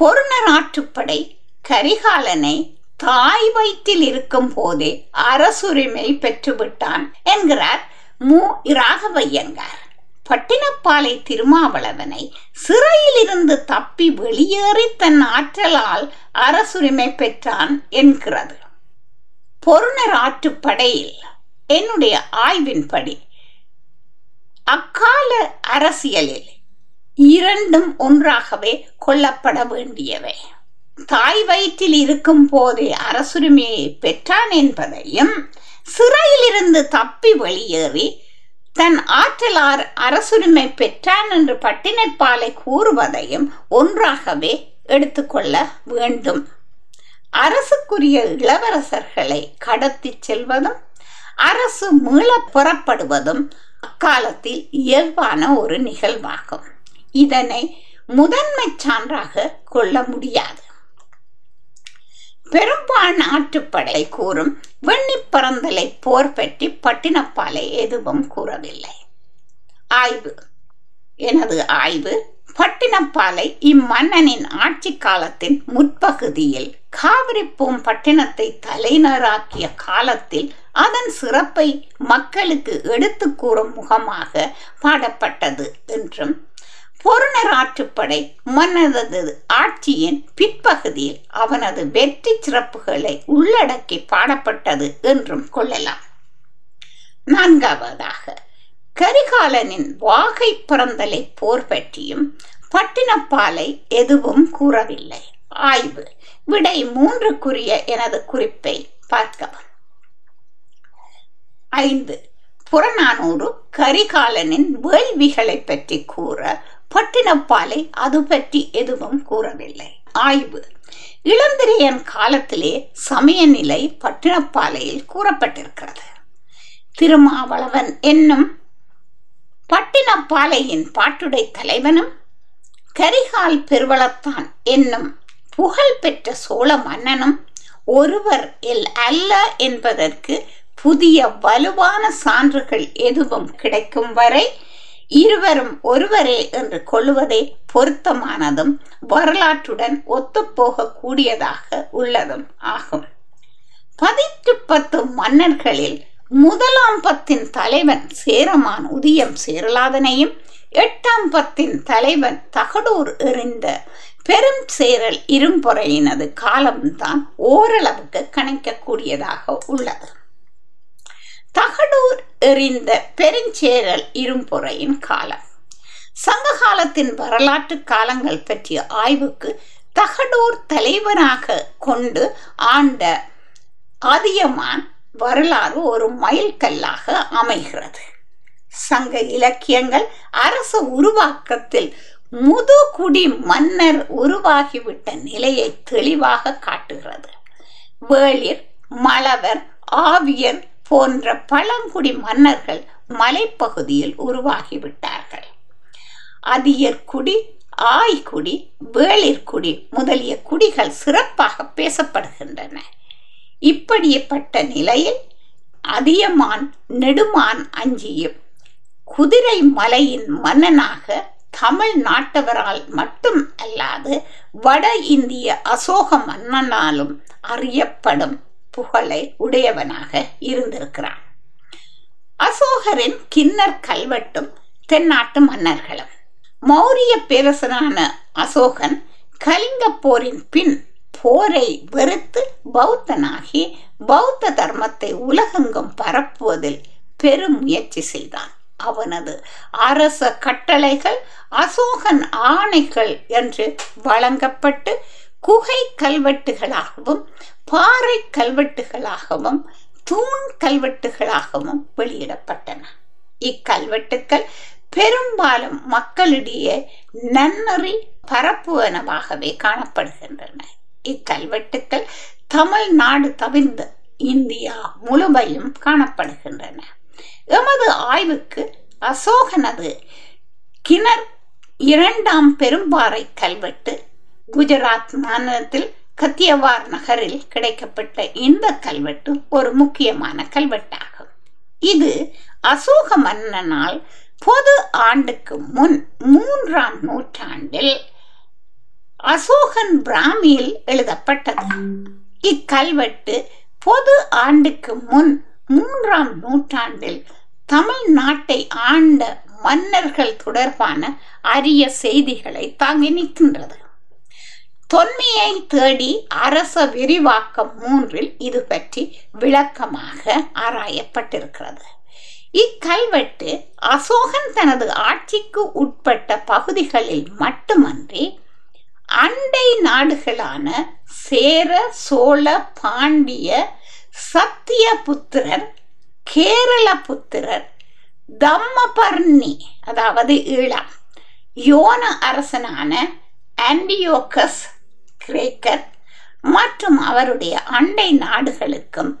பொருணர் ஆற்றுப்படை கரிகாலனை தாய் வயிற்றில் இருக்கும் போதே அரசுரிமை பெற்றுவிட்டான் என்கிறார் மு. இராகவையங்கார் பட்டினப்பாலை திருமாவளவனை சிறையிலிருந்து தப்பி வெளியேறி தன் ஆற்றலால் அரசுரிமை பெற்றான் என்கிறது. பொருணர் ஆற்றுப்படையில் என்னுடைய ஆய்வின்படி அக்கால அரசியலில் இரண்டும் ஒன்றாகவே கொல்லப்பட வேண்டியவை. தாய் வயிற்றில் இருக்கும் போதே அரசுரிமையை பெற்றான் என்பதையும் சிறையிலிருந்து தப்பி வெளியேறி தன் ஆற்றலார் அரசுரிமை பெற்றான் என்று பட்டினைப்பாலை கூறுவதையும் ஒன்றாகவே எடுத்துக்கொள்ள வேண்டும். அரசுக்குரிய இளவரசர்களை கடத்தி செல்வதும் அரசு மீள புறப்படுவதும் அக்காலத்தில் இயல்பான ஒரு நிகழ்வாகும். இதனை முதன்மை சான்றாக கொள்ள முடியாது. பெரும்பான் ஆற்றுப்படை கூறும் வெண்ணி பறந்தலை போர் பற்றி பட்டினப்பாலை எதுவும் கூறவில்லை. ஆய்வு. எனது ஆய்வு பட்டினப்பாலை இம்மன்னனின் ஆட்சி காலத்தின் முற்பகுதியில் காவிரிப்பூம் பட்டினத்தை தலைநராக்கிய காலத்தில் அதன் சிறப்பை மக்களுக்கு எடுத்து கூறும் முகமாக பாடப்பட்டது என்றும் பொருணர் ஆற்றுப்படை மன்னனது ஆட்சியின் பிற்பகுதியில் அவனது வெற்றி சிறப்புகளை உள்ளடக்கி பாடப்பட்டது என்றும் கொள்ளலாம். நான்காவதாக கரிகாலனின் வாகை பிறந்தலை போர் பற்றியும் பட்டினப்பாலை எதுவும் கூறவில்லை. ஆய்வு விடை மூன்றுக்குரிய எனது குறிப்பை பார்க்கவும். ஐந்து. புறநானூறு கரிகாலனின் வேள்விகளை பற்றி கூற பட்டினப்பாலை அது பற்றி எதுவும் கூறவில்லை. ஆய்வு. இளந்திரையன் காலத்திலே சமய நிலை பட்டினப்பாலையில் கூறப்பட்டிருக்கிறது. திருமாவளவன் என்னும் பட்டினப்பாலையின் பாட்டுடை தலைவனும் கரிகால் பெருவளத்தான் என்னும் புகழ் பெற்ற சோழ மன்னனும் ஒருவர் எல் அல்ல என்பதற்கு புதிய வலுவான சான்றுகள் எதுவும் கிடைக்கும் வரை இருவரும் ஒருவரே என்று கொள்ளுவதே பொருத்தமானதும் வரலாற்றுடன் ஒத்துப்போகக்கூடியதாக உள்ளதும் ஆகும். பதிற்று பத்து மன்னர்களில் முதலாம் பத்தின் தலைவன் சேரமான் உதியம் சேரலாதனையும் எட்டாம் பத்தின் தலைவன் தகடூர் எறிந்த பெரும் சேரல் இரும்பொறையினது காலம்தான் ஓரளவுக்கு கணிக்கக்கூடியதாக உள்ளது. தகடூர் எறிந்த பெருஞ்சேரல் இரும்பொறையின் காலம். சங்க காலத்தின் வரலாற்று காலங்கள் பற்றிய ஆய்வுக்கு தகடூர் தலைவனாக கொண்டு ஆண்ட ஆதியமான் வரலாறு ஒரு மைல்கல்லாக அமைகிறது. சங்க இலக்கியங்கள் அரச உருவாக்கத்தில் முதுகுடி மன்னர் உருவாகிவிட்ட நிலையை தெளிவாக காட்டுகிறது. வேளிர் மலவர் ஆவியர் போன்ற பழங்குடி மன்னர்கள் மலைப்பகுதியில் உருவாகிவிட்டார்கள். அதியர்குடி ஆய்குடி வேளிர்குடி முதலிய குடிகள் சிறப்பாக பேசப்படுகின்றன. இப்படிப்பட்ட நிலையில் அதியமான் நெடுமான் அஞ்சியும் குதிரை மலையின் மன்னனாக தமிழ் நாட்டவரால் மட்டும் அல்லாது வட இந்திய அசோக மன்னனாலும் அறியப்படும் புகழை உடையவனாக இருந்திருக்கிறான். அசோகரின் கிண்ணர் கல்வெட்டும் தென்னாட்டு மன்னர்களும். மௌரிய பேரரசனான அசோகன் கலிங்க போரின் பின் போரை வெறுத்து பௌத்தனாகி பௌத்த தர்மத்தை உலகெங்கும் பரப்புவதில் பெரும் முயற்சி செய்தான். அவனது அரச கட்டளைகள் அசோகன் ஆணைகள் என்று வழங்கப்பட்டு குகை கல்வெட்டுகளாகவும் பாறை கல்வெட்டுகளாகவும் தூண் கல்வெட்டுகளாகவும் வெளியிடப்பட்டன. இக்கல்வெட்டுக்கள் பெரும்பாலும் மக்களிடையே நன்னறி பரப்புவனவாகவே காணப்படுகின்றன. இக்கல்வெட்டுக்கள் தமிழ்நாடு தவிர்ந்த இந்தியா முழுமையும் காணப்படுகின்றன. எமது ஆய்வுக்கு அசோகனது கிணர் இரண்டாம் பெரும்பாறை கல்வெட்டு குஜராத் மாநிலத்தில் கத்தியவார் நகரில் கிடைக்கப்பட்ட இந்த கல்வெட்டு ஒரு முக்கியமான கல்வெட்டாகும். இது அசோக மன்னனால் பொது ஆண்டுக்கு முன் மூன்றாம் நூற்றாண்டில் அசோகன் பிராமியில் எழுதப்பட்டது. இக்கல்வெட்டு பொது ஆண்டுக்கு முன் மூன்றாம் நூற்றாண்டில் தமிழ்நாட்டை ஆண்ட மன்னர்கள் தொடர்பான அரிய செய்திகளை தாங்கி நிற்கின்றது. தொன்மையை தேடி அரச விரிவாக்கம் மூன்றில் இது பற்றி விளக்கமாக ஆராயப்பட்டிருக்கிறது. இக்கல்வெட்டு அசோகன் தனது ஆட்சிக்கு உட்பட்ட பகுதிகளில் மட்டுமன்றி அண்டை நாடுகளான சேர சோழ பாண்டிய சத்தியபுத்திரர் கேரளபுத்திரர் தம்மபர்ணி அதாவது ஈழம் யோன அரசனான ஆண்டியோகஸ் கிரேக்கர் மற்றும் அவருடைய அண்டை நாடுகளுக்கும்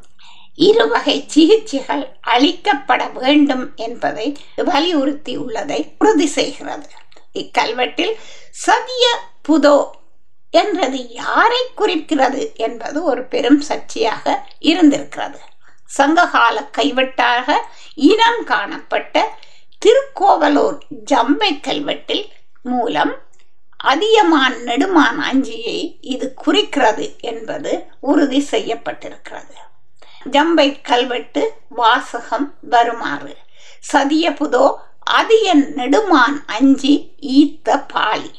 இருவகை சிகிச்சைகள் அளிக்கப்பட வேண்டும் என்பதை வலியுறுத்தி உள்ளதை உறுதி செய்கிறது. இக்கல்வெட்டில் சதிய புதோ என்றது யாரை குறிக்கிறது என்பது ஒரு பெரும் சர்ச்சையாக இருந்திருக்கிறது. சங்ககால கைவெட்டாக இனம் காணப்பட்ட திருக்கோவலூர் ஜம்பை கல்வெட்டில் மூலம் அதியமான் நெடுமான் அஞ்சியை இது குறிக்கிறது என்பது உறுதி செய்யப்பட்டிருக்கிறது. ஜம்பை கல்வெட்டு வாசகம் வருமாறு. சதிய புதோ அதியன் நெடுமான் அஞ்சி ஈத்த பாலி.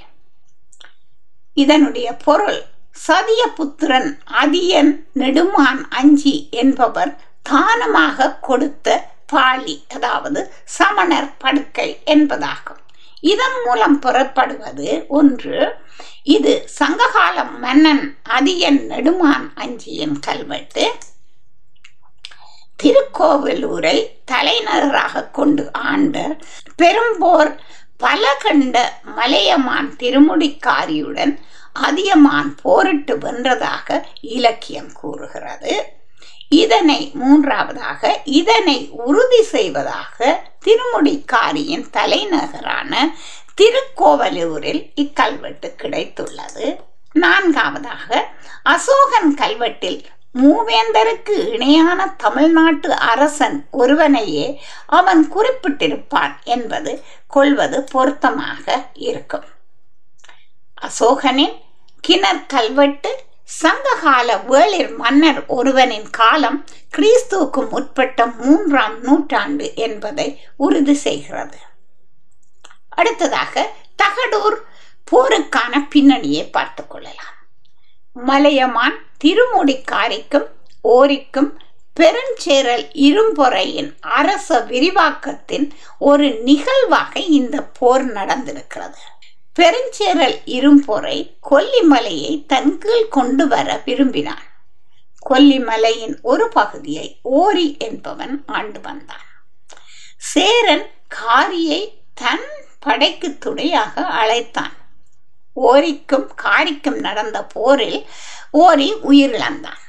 இதனுடைய பொருள் சதிய புத்திரன் அதியன் நெடுமான் அஞ்சி என்பவர் தானமாக கொடுத்த பாலி அதாவது சமணர் படுக்கை என்பதாகும். இதன் மூலம் பெறப்படுவது ஒன்று இது சங்ககாலம் மன்னன் அதியன் நெடுமான் அஞ்சியின் கல்வெட்டு. திருக்கோவிலூரை தலைநகராக கொண்டு ஆண்ட பெரும்போர் பல கண்ட மலையமான் திருமுடிக்காரியுடன் அதியமான் போரிட்டு வென்றதாக இலக்கியம் கூறுகிறது. இதனை மூன்றாவதாக இதனை உறுதி செய்வதாக திருமுடிக்காரியின் தலைநகரான திருக்கோவலூரில் இக்கல்வெட்டு கிடைத்துள்ளது. நான்காவதாக அசோகன் கல்வெட்டில் மூவேந்தருக்கு இணையான தமிழ்நாட்டு அரசன் ஒருவனையே அவன் குறிப்பிட்டிருப்பான் என்பது கொள்வது பொருத்தமாக இருக்கும். அசோகனின் கிணற் கல்வெட்டு சங்ககால வேளிர் மன்னர் ஒருவனின் காலம் கிறிஸ்துவுக்கு முற்பட்ட மூன்றாம் நூற்றாண்டு என்பதை உறுதி செய்கிறது. அடுத்ததாக தகடூர் போருக்கான பின்னணியை பார்த்து கொள்ளலாம். மலையமான் திருமுடிக்காரிக்கும் ஓரிக்கும் பெருஞ்சேரல் இரும்பொறையின் அரச விரிவாக்கத்தின் ஒரு நிகழ்வாக இந்த போர் நடந்திருக்கிறது. பெருஞ்சேரல் இரும்பொறை கொல்லிமலையை தன் கீழ் கொண்டு வர விரும்பினான் கொல்லிமலையின் ஒரு பகுதியை ஓரி என்பவன் ஆண்டு வந்தான். சேரன் காரியை தன் படைக்கு துணையாக அழைத்தான். ஓரிக்கும் காரிக்கும் நடந்த போரில் ஓரி உயிரிழந்தான்.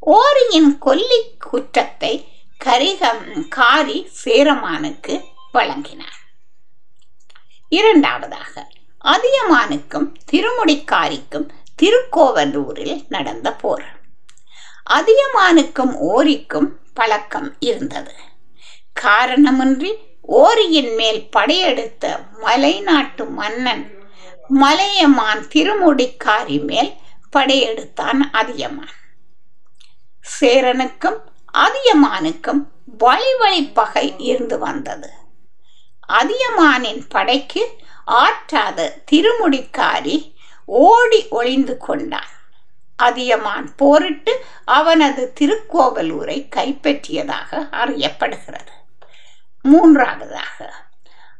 ஓரியின் கொல்லி குற்றத்தை கரிகம் காரி சேரமானுக்கு வழங்கினார் இரண்டாவதாக அதியமானுக்கும் திருமுடிக்காரிக்கும் திருக்கோவலூரில் நடந்த போர். அதியமானுக்கும் ஓரிக்கும் பழக்கம் இருந்தது. காரணமின்றி ஓரியின் மேல் படையெடுத்த மலை நாட்டு மன்னன் மலையமான் திருமுடிக்காரி மேல் படையெடுத்தான் அதியமான். சேரனுக்கும் அதியமானுக்கும் வழி வழி பகை இருந்து வந்தது. அதியமானின் படைக்கு ஆற்றாத திருமுடிக்காரி ஓடி ஒளிந்து கொண்டான். அதியமான் போரிட்டு அவனது திருக்கோவலூரை கைப்பற்றியதாக அறியப்படுகிறது. மூன்றாவதாக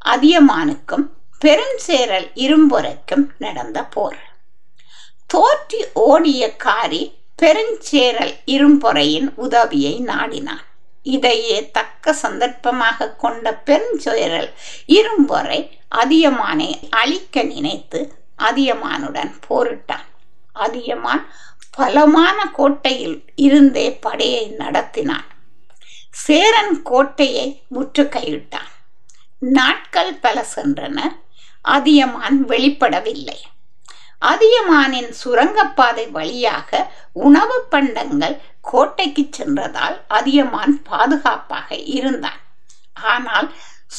அதியமானுக்கும் பெருஞ்சேரல் இரும்புரைக்கும் நடந்த போர். தோற்றி ஓடிய காரி பெருஞ்சேரல் இரும்பொறையின் உதவியை நாடினான். இதையே தக்க சந்தர்ப்பமாக கொண்ட பெருஞ்சுயரல் இரும்பொறை அதியமானை அழிக்க நினைத்து அதியமானுடன் போரிட்டான். அதியமான் பலமான கோட்டையில் இருந்தே படையை நடத்தினான். சேரன் கோட்டையை முற்றுகையிட்டான் நாட்கள் பல சென்றன. அதியமான் வெளிப்படவில்லை. அதியமானின் சுரங்கப்பாதை வழியாக உணவு பண்டங்கள் கோட்டைக்கு சென்றதால் அதியமான் பாதுகாப்பாக இருந்தான். ஆனால்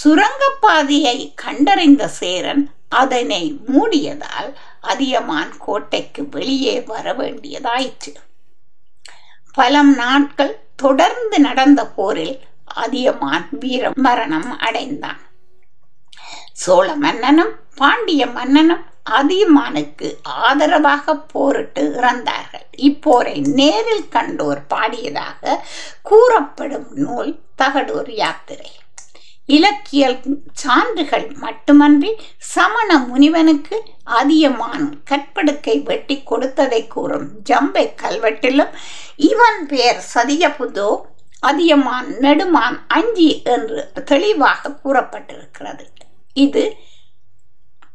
சுரங்கப்பாதையை கண்டறிந்த சேரன் அதனை மூடியதால் அதியமான் கோட்டைக்கு வெளியே வர வேண்டியதாயிற்று. பலம் நாட்கள் தொடர்ந்து நடந்த போரில் அதியமான் வீர மரணம் அடைந்தான். சோழ மன்னனும் பாண்டிய மன்னனும் அதியமானுக்கு ஆதரவாக போரிட்டு இறந்தார்கள். இப்போரை நேரில் கண்டோர் பாடியதாக கூறப்படும் நூல் தகடூர் யாத்திரை. இலக்கிய சான்றுகள் மட்டுமன்றி சமண முனிவனுக்கு அதியமான் கற்படுக்கை வெட்டி கொடுத்ததை கூறும் ஜம்பை கல்வெட்டிலும் இவன் பெயர் சதியபுதோ அதியமான் நெடுமான் அஞ்சி என்று தெளிவாக கூறப்பட்டிருக்கிறது. இது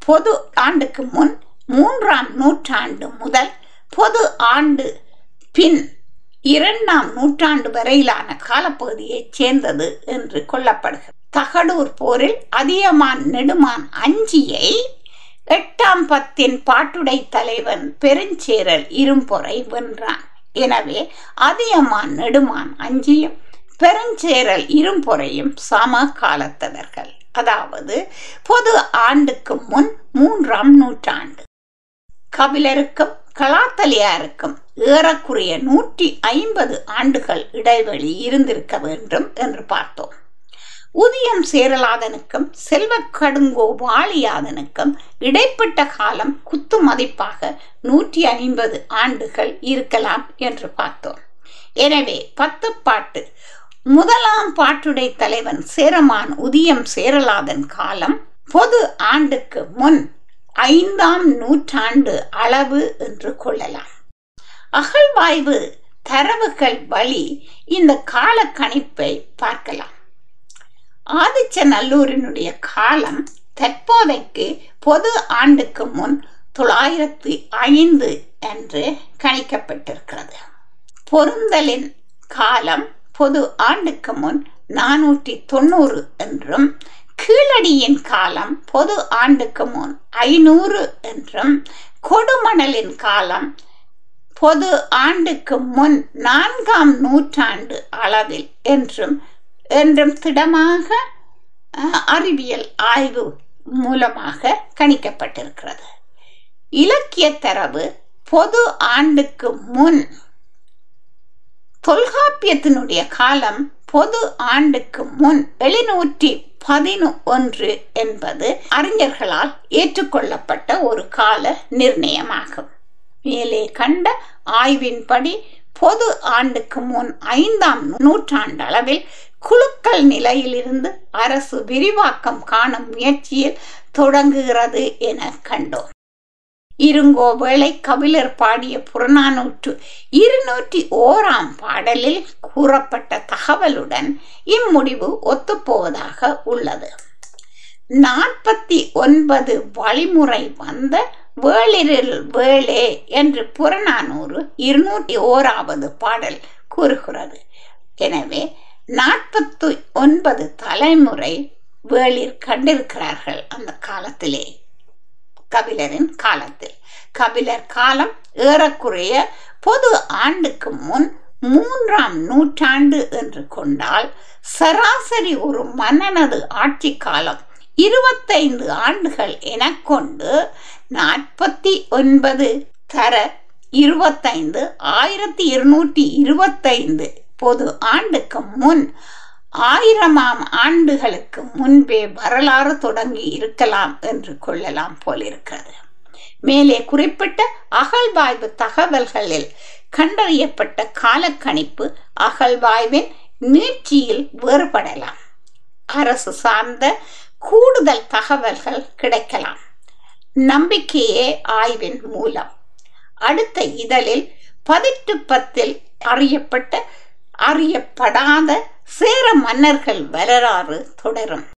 பொது ஆண்டுக்கு முன் மூன்றாம் நூற்றாண்டு முதல் பொது ஆண்டு பின் இரண்டாம் நூற்றாண்டு வரையிலான காலப்பகுதியைச் சேர்ந்தது என்று கொள்ளப்படுகிறது. தகடூர் போரில் அதியமான் நெடுமான் அஞ்சியை எட்டாம் பத்தின் பாட்டுடை தலைவன் பெருஞ்சேரல் இரும்பொறை வென்றான். எனவே அதியமான் நெடுமான் அஞ்சியும் பெருஞ்சேரல் இரும்பொறையும் சம காலத்தவர்கள் அதாவது பொது ஆண்டுக்கு முன் மூன்றாம் நூற்றாண்டு. கபிலருக்கும் கலாத்தலியாருக்கும் ஏறக்குறைய நூற்றி ஐம்பது ஆண்டுகள் இடைவெளி இருந்திருக்க வேண்டும் என்று பார்த்தோம். உதியம் சேரலாதனுக்கும் செல்வ கடுங்கோ வாலியாதனுக்கும் இடைப்பட்ட காலம் குத்து மதிப்பாக நூற்றி ஐம்பது ஆண்டுகள் இருக்கலாம் என்று பார்த்தோம். எனவே பத்து பாட்டு முதலாம் பாட்டுடை தலைவன் சேரமான் உதியம் சேரலாதன் காலம் பொது ஆண்டுக்கு முன் ஐந்தாம் நூற்றாண்டு அளவு என்று கொள்ளலாம். அகழ்வாய்வு தரவுகள் வழி இந்த கால கணிப்பை பார்க்கலாம். ஆதிச்சநல்லூரினுடைய காலம் தற்போதைக்கு பொது ஆண்டுக்கு முன் தொள்ளாயிரத்தி ஐந்து என்று கணிக்கப்பட்டிருக்கிறது. பொருந்தலின் காலம் பொது ஆண்டுக்கு முன் நானூற்றி தொண்ணூறு என்றும் கீழடியின் காலம் பொது ஆண்டுக்கு முன் ஐநூறு என்றும் கொடுமணலின் காலம் பொது ஆண்டுக்கு முன் நான்காம் நூற்றாண்டு அளவில் என்றும் என்றும் திடமாக அறிவியல் ஆய்வு மூலமாக கணிக்கப்பட்டிருக்கிறது. இலக்கிய தரவு பொது ஆண்டுக்கு முன் தொல்காப்பியத்தினுடைய காலம் பொது ஆண்டுக்கு முன் எழுநூற்றி பதினொன்று என்பது அறிஞர்களால் ஏற்றுக்கொள்ளப்பட்ட ஒரு கால நிர்ணயமாகும். மேலே கண்ட ஆய்வின்படி பொது ஆண்டுக்கு முன் ஐந்தாம் நூற்றாண்டு அளவில் குழுக்கள் நிலையிலிருந்து அரசு விரிவாக்கம் காணும் முயற்சியில் தொடங்குகிறது என கண்டோம். இருங்கோவேளை கபிலர் பாடிய புறநானூற்று இருநூற்றி ஓராம் பாடலில் கூறப்பட்ட தகவலுடன் இம்முடிவு ஒத்துப்போவதாக உள்ளது. நாற்பத்தி ஒன்பது வழிமுறை வந்த வேளிரில் வேளே என்று புறநானூறு இருநூற்றி ஓராவது பாடல் கூறுகிறது. எனவே நாற்பத்தி ஒன்பது தலைமுறை வேளிர் கண்டிருக்கிறார்கள் அந்த காலத்திலே. கபிலரின் காலத்தில். கபிலர் காலம் ஏறக்குறைய பொது ஆண்டுக்கு முன் மூன்றாம் நூற்றாண்டு என்று கொண்டால் சராசரி ஒரு மன்னனது ஆட்சி காலம் இருபத்தைந்து ஆண்டுகள் என கொண்டு நாற்பத்தி ஒன்பது தர இருபத்தைந்து ஆயிரத்தி இருநூற்றி இருபத்தைந்து பொது ஆண்டுக்கு முன் ஆயிரமாம் ஆண்டுகளுக்கு முன்பே வரலாறு தொடங்கி இருக்கலாம் என்று கொள்ளலாம் போலிருக்கிறது. மேலே குறிப்பிட்ட அகழ்வாய்வு தகவல்களில் கண்டறியப்பட்ட காலக்கணிப்பு அகழ்வாய்வின் நீட்சியில் வேறுபடலாம். அரசு சார்ந்த கூடுதல் தகவல்கள் கிடைக்கலாம். நம்பிக்கையே ஆய்வின் மூலம். அடுத்த இதழில் பதிட்டு பத்தில் அறியப்பட்ட அறியப்படாத சேர மன்னர்கள் வரலாறு தொடரும்.